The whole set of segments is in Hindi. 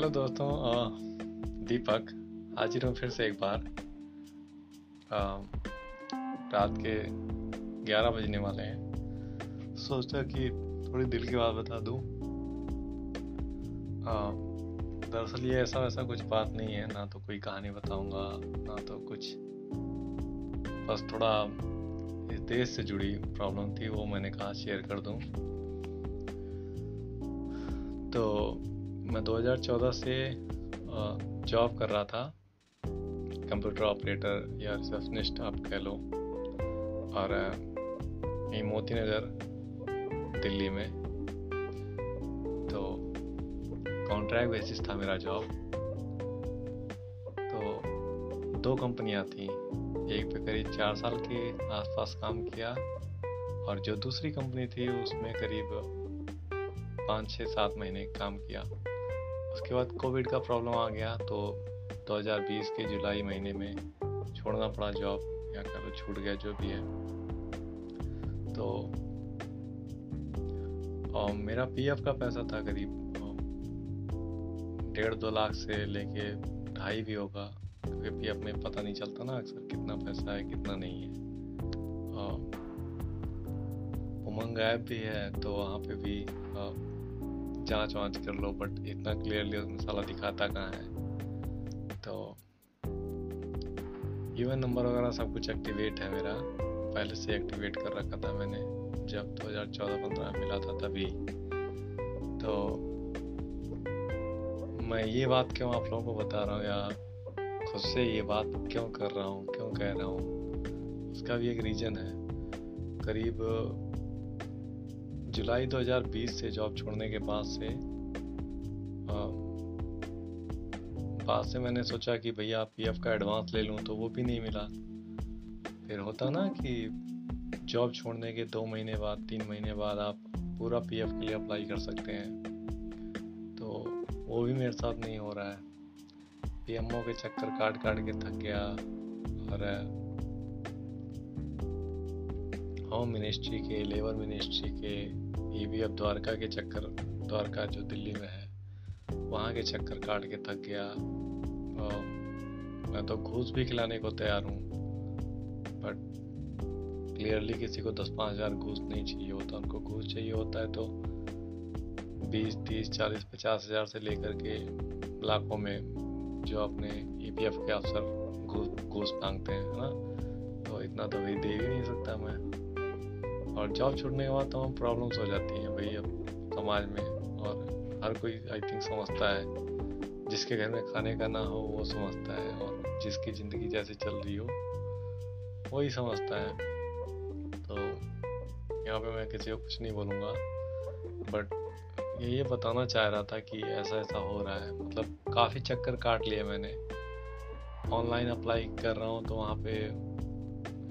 हेलो दोस्तों दीपक, हाजिर हूँ फिर से एक बार। रात के 11 बजने वाले हैं। सोचा कि थोड़ी दिल की बात बता दूँ। दरअसल ये ऐसा वैसा कुछ बात नहीं है, ना तो कोई कहानी बताऊँगा, ना तो कुछ। बस थोड़ा इस देश से जुड़ी प्रॉब्लम थी, वो मैंने कहा शेयर कर दूँ। तो मैं 2014 से जॉब कर रहा था। कंप्यूटर ऑपरेटर या रिसेप्शनिस्ट आप कह लो। और यही मोती नगर दिल्ली में। तो कॉन्ट्रैक्ट बेसिस था मेरा जॉब तो दो कंपनियाँ थी। एक पे करीब चार साल के आसपास काम किया। और जो दूसरी कंपनी थी, उसमें करीब पाँच छः सात महीने काम किया। उसके बाद कोविड का प्रॉब्लम आ गया तो 2020 के जुलाई महीने में छोड़ना पड़ा जॉब या लो छूट गया जो भी है। तो और मेरा पीएफ का पैसा था करीब डेढ़ दो लाख से लेके ढाई भी होगा, क्योंकि पीएफ में पता नहीं चलता ना अक्सर कितना पैसा है, कितना नहीं है। उमंग ऐप भी है तो वहाँ पे भी जाँच वाँच कर लो बट इतना क्लियरली उसमें साला दिखाता कहाँ है? तो यूएन नंबर वगैरह सब कुछ एक्टिवेट है मेरा। पहले से एक्टिवेट कर रखा था मैंने, जब 2014-15 मिला था तभी। तो मैं ये बात क्यों आप लोगों को बता रहा हूँ या खुद से ये बात क्यों कर रहा हूँ, क्यों कह रहा हूँ? उसका भी एक रीज़न है। करीब जुलाई 2020 से जॉब छोड़ने के बाद से बाद से मैंने सोचा कि भैया पीएफ का एडवांस ले लूँ तो वो भी नहीं मिला। फिर होता ना कि जॉब छोड़ने के दो महीने बाद, तीन महीने बाद आप पूरा पीएफ के लिए अप्लाई कर सकते हैं। तो वो भी मेरे साथ नहीं हो रहा है। पीएमओ के चक्कर काट काट के थक गया और होम मिनिस्ट्री के लेबर मिनिस्ट्री के ई बी एफ़ द्वारका के चक्कर, द्वारका जो दिल्ली में है, वहाँ के चक्कर काट के थक गया। और मैं तो घूस भी खिलाने को तैयार हूँ बट क्लियरली किसी को दस पाँच हज़ार घूस नहीं चाहिए होता। उनको घूस चाहिए होता है तो बीस, तीस, चालीस, पचास हज़ार से लेकर के लाखों में जो अपने ई पी एफ़ के अफसर घूस घूस मांगते हैं, है ना? तो इतना तो भाई दे ही नहीं सकता मैं। और जॉब छोड़ने के बाद तो हम प्रॉब्लम्स हो जाती हैं भाई अब समाज में और हर कोई आई थिंक समझता है। जिसके घर में खाने का ना हो वो समझता है और जिसकी ज़िंदगी जैसे चल रही हो वही समझता है। तो यहाँ पे मैं किसी को कुछ नहीं बोलूँगा बट ये ये बताना चाह रहा था कि ऐसा ऐसा हो रहा है। मतलब काफ़ी चक्कर काट लिए मैंने। ऑनलाइन अप्लाई कर रहा हूँ तो वहाँ पे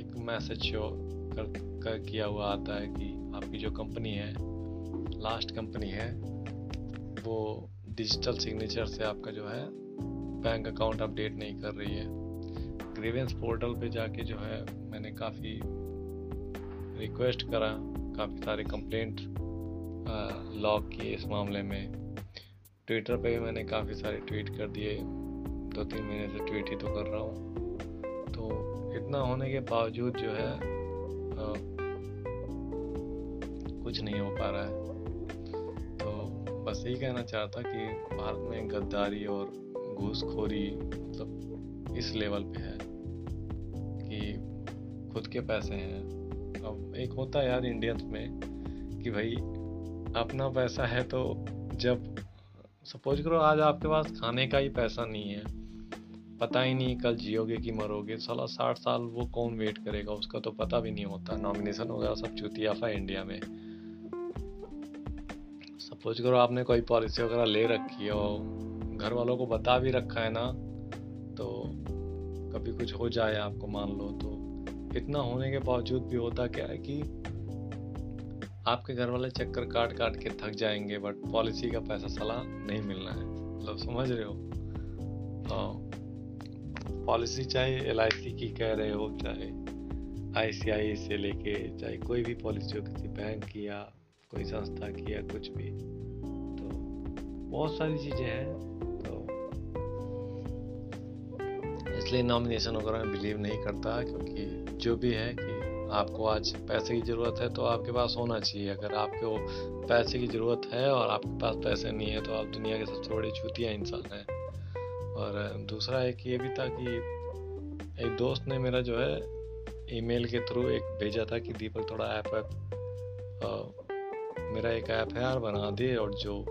एक मैसेज शो कर, कर किया हुआ आता है कि आपकी जो कंपनी है लास्ट कंपनी है, वो डिजिटल सिग्नेचर से आपका जो है बैंक अकाउंट अपडेट नहीं कर रही है। ग्रीवेंस पोर्टल पे जाके जो है, मैंने काफ़ी रिक्वेस्ट करा, काफ़ी सारे कंप्लेंट लॉग किए इस मामले में। ट्विटर पे भी मैंने काफ़ी सारे ट्वीट कर दिए। दो तीन महीने से ट्वीट ही तो कर रहा हूँ। तो इतना होने के बावजूद जो है कुछ नहीं हो पा रहा है। तो बस यही कहना चाहता कि भारत में गद्दारी और घूसखोरी मतलब तो इस लेवल पे है कि खुद के पैसे हैं। अब एक होता है यार इंडियंस में कि भाई अपना पैसा है तो जब सपोज़ करो आज आपके पास खाने का ही पैसा नहीं है, पता ही नहीं कल जियोगे कि मरोगे, साला साठ साल वो कौन वेट करेगा, उसका तो पता भी नहीं होता। नॉमिनेशन वगैरह सब चुतियाफा है इंडिया में। सपोज़ करो आपने कोई पॉलिसी वगैरह ले रखी है और घर वालों को बता भी रखा है ना तो कभी कुछ हो जाए आपको मान लो तो। इतना होने के बावजूद भी होता क्या है कि आपके घर वाले चक्कर काट काट के थक जाएँगे बट पॉलिसी का पैसा सलाह नहीं मिलना है। मतलब समझ रहे हो? तो पॉलिसी चाहे एलआईसी की कह रहे हो, चाहे आई से लेके, चाहे कोई भी पॉलिसी हो, किसी बैंक की या कोई संस्था की या कुछ भी तो बहुत सारी चीज़ें हैं तो इसलिए नॉमिनेशन वगैरह में बिलीव नहीं करता, क्योंकि जो भी है कि आपको आज पैसे की ज़रूरत है तो आपके पास होना चाहिए। अगर आपको पैसे की ज़रूरत है और आपके पास पैसे नहीं है तो आप दुनिया के सबसे बड़े छूतिया इंसान हैं। और दूसरा एक ये भी था कि एक दोस्त ने मेरा जो है ईमेल के थ्रू एक भेजा था कि दीपक थोड़ा ऐप ऐप मेरा एक ऐप है, यार बना दे और जो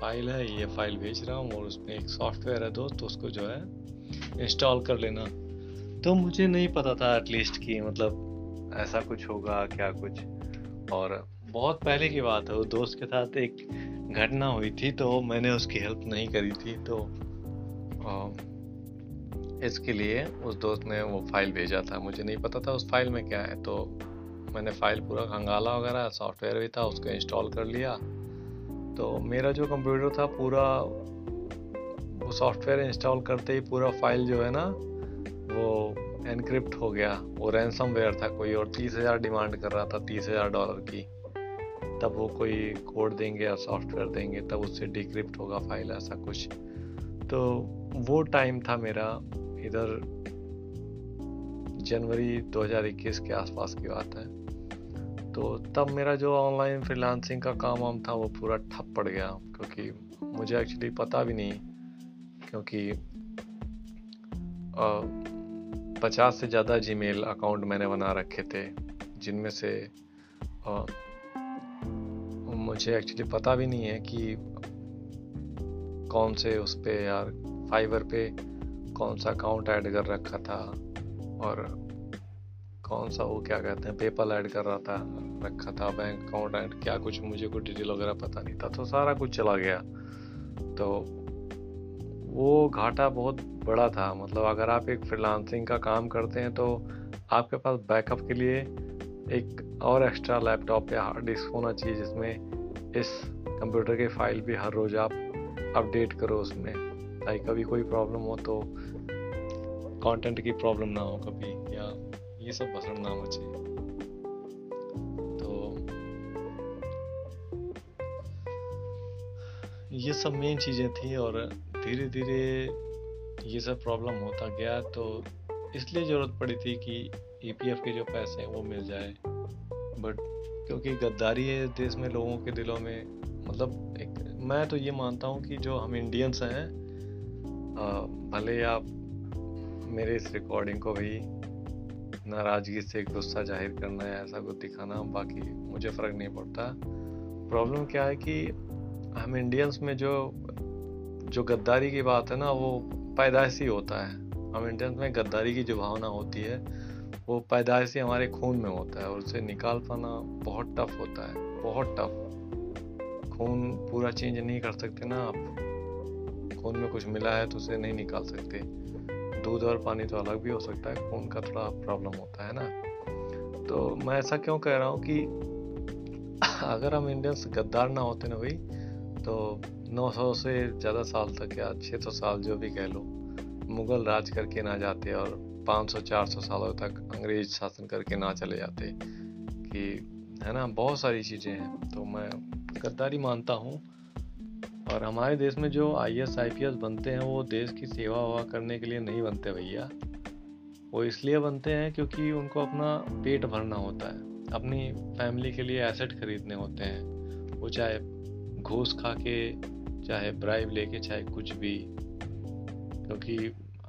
फ़ाइल है, ये फ़ाइल भेज रहा हूँ और उसमें एक सॉफ्टवेयर है दोस्त तो उसको जो है इंस्टॉल कर लेना। तो मुझे नहीं पता था एटलीस्ट कि मतलब ऐसा कुछ होगा, क्या कुछ। और बहुत पहले की बात है, वो दोस्त के साथ एक घटना हुई थी तो मैंने उसकी हेल्प नहीं करी थी तो इसके लिए उस दोस्त ने वो फ़ाइल भेजा था। मुझे नहीं पता था उस फ़ाइल में क्या है तो मैंने फ़ाइल पूरा खंगाला वगैरह, सॉफ्टवेयर भी था, उसको इंस्टॉल कर लिया। तो मेरा जो कंप्यूटर था पूरा, वो सॉफ्टवेयर इंस्टॉल करते ही पूरा फ़ाइल जो है ना, वो एनक्रिप्ट हो गया। वो रैनसम वेयर था, कोई और तीस हज़ार डिमांड कर रहा था, तीस हज़ार डॉलर की। तब वो कोई कोड देंगे या सॉफ्टवेयर देंगे, तब उससे डिक्रिप्ट होगा फ़ाइल, ऐसा कुछ। तो वो टाइम था मेरा, इधर जनवरी 2021 के आसपास की बात है। तो तब मेरा जो ऑनलाइन फ्रीलांसिंग का काम वाम था वो पूरा ठप पड़ गया क्योंकि मुझे एक्चुअली पता भी नहीं क्योंकि पचास से ज़्यादा जीमेल अकाउंट मैंने बना रखे थे जिनमें से आ, मुझे एक्चुअली पता भी नहीं है कि कौन से उस पर यार फाइवर पे कौन सा अकाउंट ऐड कर रखा था और कौन सा वो क्या कहते हैं पेपल ऐड कर रहा था, रखा था बैंक अकाउंट ऐड क्या कुछ मुझे कोई डिटेल वगैरह पता नहीं था तो सारा कुछ चला गया। तो वो घाटा बहुत बड़ा था। मतलब अगर आप एक फ्रीलांसिंग का काम करते हैं तो आपके पास बैकअप के लिए एक और एक्स्ट्रा लैपटॉप या हार्ड डिस्क होना चाहिए, जिसमें इस कंप्यूटर के फ़ाइल भी हर रोज़ आप अपडेट करो उसमें। ताकि कभी कोई प्रॉब्लम हो तो कंटेंट की प्रॉब्लम ना हो कभी, या ये सब भसड़ ना बचे तो ये सब मेन चीज़ें थी और धीरे धीरे ये सब प्रॉब्लम होता गया तो इसलिए ज़रूरत पड़ी थी कि ई e के जो पैसे हैं वो मिल जाए। बट क्योंकि गद्दारी है देश में लोगों के दिलों में मतलब एक, मैं तो ये मानता हूँ कि जो हम इंडियंस हैं भले आप मेरे इस रिकॉर्डिंग को भी नाराज़गी से गुस्सा ज़ाहिर करना या ऐसा कुछ दिखाना, बाकी मुझे फ़र्क नहीं पड़ता। प्रॉब्लम क्या है कि हम इंडियंस में जो जो गद्दारी की बात है ना, वो पैदाइशी होता है। हम इंडियंस में गद्दारी की जो भावना होती है, वो पैदाइशी हमारे खून में होता है और उसे निकाल पाना बहुत टफ होता है, बहुत टफ खून पूरा चेंज नहीं कर सकते ना आप। खून में कुछ मिला है तो उसे नहीं निकाल सकते। दूध और पानी तो अलग भी हो सकता है खून का थोड़ा प्रॉब्लम होता है ना। तो मैं ऐसा क्यों कह रहा हूँ कि अगर हम इंडियंस गद्दार ना होते ना भाई तो 900 से ज़्यादा साल तक या 600 साल जो भी कह लो, मुगल राज करके ना जाते और 500-400 सालों तक अंग्रेज़ शासन करके ना चले जाते कि, है ना, बहुत सारी चीज़ें हैं। तो मैं गद्दारी मानता हूँ और हमारे देश में जो आई एस आई बनते हैं, वो देश की सेवा हुआ करने के लिए नहीं बनते भैया। वो इसलिए बनते हैं क्योंकि उनको अपना पेट भरना होता है। अपनी फैमिली के लिए एसेट खरीदने होते हैं। वो चाहे घूस खा के, चाहे ब्राइब लेके, चाहे कुछ भी। क्योंकि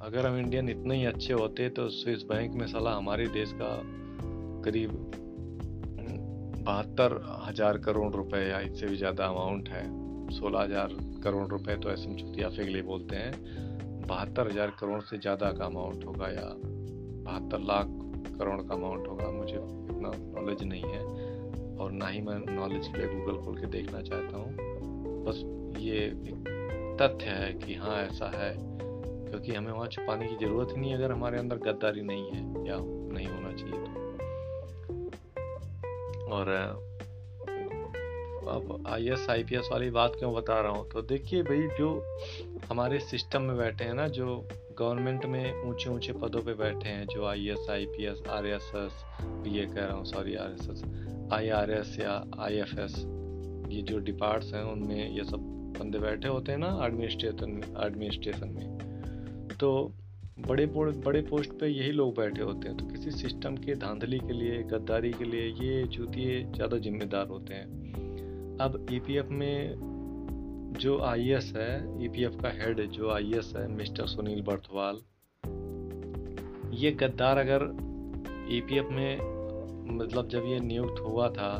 अगर हम इंडियन इतने ही अच्छे होते तो स्विस बैंक में सलाह हमारे देश का करीब बहत्तर हज़ार करोड़ रुपए या इससे भी ज़्यादा अमाउंट है। सोलह हज़ार करोड़ रुपए तो ऐसे चुतियाफे के लिए बोलते हैं। बहत्तर हज़ार करोड़ से ज़्यादा का अमाउंट होगा या बहत्तर लाख करोड़ का अमाउंट होगा, मुझे इतना नॉलेज नहीं है। और ना ही मैं नॉलेज के लिए गूगल खोल के देखना चाहता हूँ। बस ये तथ्य है कि हाँ ऐसा है, क्योंकि हमें वहाँ छुपाने की ज़रूरत ही नहीं अगर हमारे अंदर गद्दारी नहीं है या नहीं होना चाहिए तो। और अब I S I P S वाली बात क्यों बता रहा हूँ? तो देखिए भाई, जो हमारे सिस्टम में बैठे हैं ना, जो गवर्नमेंट में ऊँचे ऊँचे पदों पे बैठे हैं, जो I S I P S R S S B A कह रहा हूँ sorry R S S I R S या आई एफ़ एस ये जो डिपार्ट्स हैं, उनमें ये सब बंदे बैठे होते हैं ना एडमिनिस्ट्रेशन एडमिनिस्ट्रेशन में। तो बड़े बड़े पोस्ट पे यही लोग बैठे होते हैं। तो किसी सिस्टम के धांधली के लिए, गद्दारी के लिए ये चूतिए ज़्यादा जिम्मेदार होते हैं। अब ईपीएफ e में जो आईएएस है ईपीएफ e का हेड जो आईएएस है मिस्टर सुनील बर्थवाल ये गद्दार अगर e में मतलब जब ये नियुक्त हुआ था,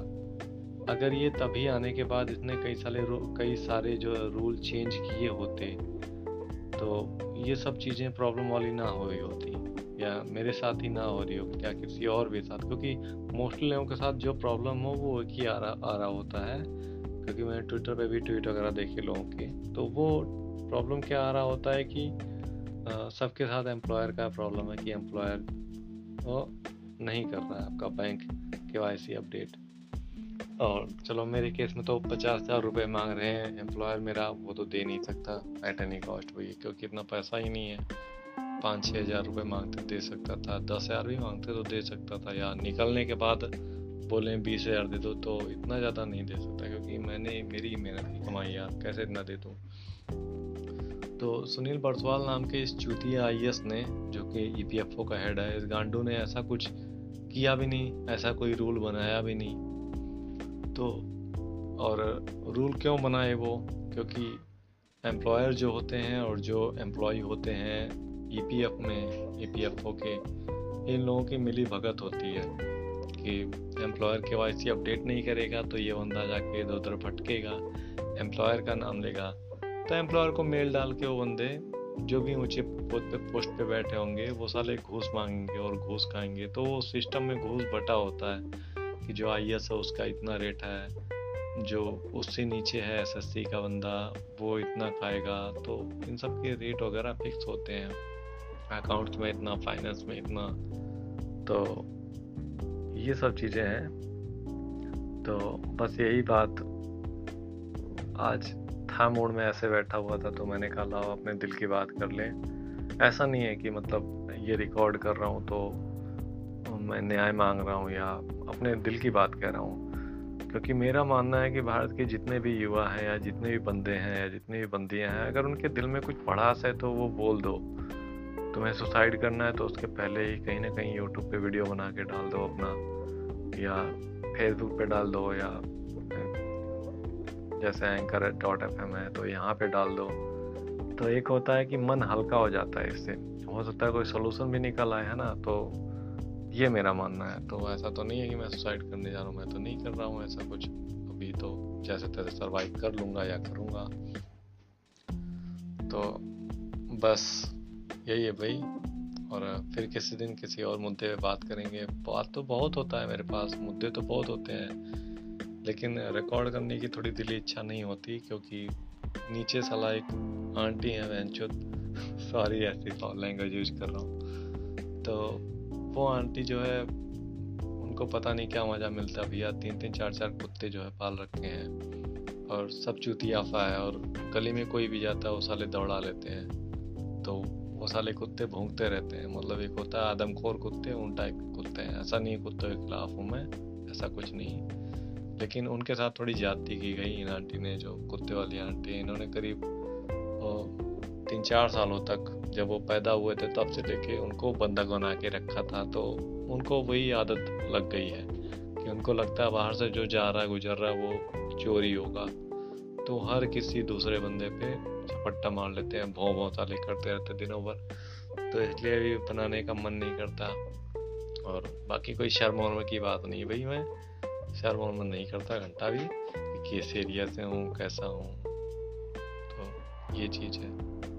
अगर ये तभी आने के बाद इसने कई सारे कई सारे जो रूल चेंज किए होते तो ये सब चीज़ें प्रॉब्लम वाली ना हो रही होती, या मेरे साथ ही ना हो रही हो या किसी और भी साथ? क्योंकि मोस्टली लोगों के साथ जो प्रॉब्लम हो, वो एक ही आ रहा आ रहा होता है। क्योंकि मैंने ट्विटर पे भी ट्वीट वगैरह देखे लोगों के। तो वो प्रॉब्लम क्या आ रहा होता है कि सबके साथ एम्प्लॉयर का प्रॉब्लम है कि एम्प्लॉयर वो नहीं कर रहा है आपका बैंक के अपडेट और चलो, मेरे केस में तो पचास हज़ार रुपये मांग रहे हैं। एम्प्लॉयर मेरा वो तो दे नहीं सकता एट एनी कॉस्ट वही क्योंकि इतना पैसा ही नहीं है। पाँच छः हज़ार रुपये मांगते दे सकता था। दस हज़ार भी मांगते तो दे सकता था। या निकलने के बाद बोले बीस हज़ार दे दो तो इतना ज़्यादा नहीं दे सकता क्योंकि मैंने मेरी मेहनत की कमाई, यार कैसे इतना दे दूँ? तो सुनील बरसवाल नाम के इस चूतिया आई ने, जो कि ई e का हेड है, इस गांडू ने ऐसा कुछ किया भी नहीं, ऐसा कोई रूल बनाया भी नहीं। तो और रूल क्यों बनाए वो? क्योंकि एम्प्लॉयर जो होते हैं और जो एम्प्लॉय होते हैं ईपीएफ e में ईपीएफओ e के, इन लोगों की मिली भगत होती है। कि एम्प्लॉयर के वाई अपडेट नहीं करेगा तो ये बंदा जाके इधर उधर भटकेगा एम्प्लॉयर का नाम लेगा। तो एम्प्लॉयर को मेल डाल के वो बंदे जो भी ऊँचे पद पे पोस्ट पे बैठे होंगे, वो साले घूस मांगेंगे और घूस खाएँगे। तो वो सिस्टम में घूस बटा होता है कि जो आईएस है, उसका इतना रेट है, जो उससे नीचे है एस का बंदा, वो इतना खाएगा। तो इन सब के रेट वगैरह फिक्स होते हैं अकाउंट्स में इतना फाइनेंस में इतना। तो ये सब चीज़ें हैं। तो बस यही बात। आज था मोड में ऐसे बैठा हुआ था तो मैंने कहा, लाओ, अपने दिल की बात कर लें। ऐसा नहीं है कि मतलब ये रिकॉर्ड कर रहा हूँ तो मैं न्याय मांग रहा हूँ या अपने दिल की बात कह रहा हूँ। क्योंकि मेरा मानना है कि भारत के जितने भी युवा हैं या जितने भी बंदे हैं या जितनी भी बंदियाँ हैं, अगर उनके दिल में कुछ भड़ास है तो वो बोल दो। तुम्हें सुसाइड करना है तो उसके पहले ही कहीं ना कहीं यूट्यूब पे वीडियो बना के डाल दो अपना, या फेसबुक पे डाल दो, या जैसे एंकर डॉट एफ़ एम है तो यहाँ पे डाल दो। तो एक होता है कि मन हल्का हो जाता है इससे। हो सकता है कोई सोल्यूशन भी निकल आए, है ना? तो ये मेरा मानना है। तो ऐसा तो नहीं है कि मैं सुसाइड करने जा रहा हूँ, मैं तो नहीं कर रहा हूँ ऐसा कुछ। अभी तो जैसे तैसे सर्वाइव कर लूँगा या करूँगा। तो बस यही है भाई। और फिर किसी दिन किसी और मुद्दे पे बात करेंगे। बात तो बहुत होता है मेरे पास, मुद्दे तो बहुत होते हैं। लेकिन रिकॉर्ड करने की थोड़ी दिली इच्छा नहीं होती क्योंकि नीचे सला एक आंटी है वहन सॉरी ऐसी लैंग्वेज यूज़ कर रहा हूँ। तो वो आंटी जो है, उनको पता नहीं क्या मज़ा मिलता भैया। तीन तीन चार चार कुत्ते जो है पाल रखे हैं। और सब चूतियाफा है और गली में कोई भी जाता है, वो साले दौड़ा लेते हैं। तो वो साले कुत्ते भूंगते रहते हैं। मतलब एक होता है आदमखोर कुत्ते, उन टाइप के कुत्ते हैं। ऐसा नहीं कुत्तों के खिलाफ हूँ मैं, ऐसा कुछ नहीं लेकिन उनके साथ थोड़ी ज्यादती की गई इन आंटी ने, जो कुत्ते वाली आंटी इन्होंने करीब तीन चार सालों तक जब वो पैदा हुए थे, तब से लेके उनको बंधक बना के रखा था। तो उनको वही आदत लग गई है कि उनको लगता है बाहर से जो जा रहा है, गुजर रहा है, वो चोरी होगा। तो हर किसी दूसरे बंदे पे झपट्टा मार लेते हैं भों भों ताले करते रहते दिनों भर। तो इसलिए भी बनाने का मन नहीं करता। और बाकी कोई शर्म वर्म की बात नहीं भाई मैं। शर्म वर्म नहीं करता, घंटा भी। किस एरिया से हूँ, कैसा हूँ। तो ये चीज़ है।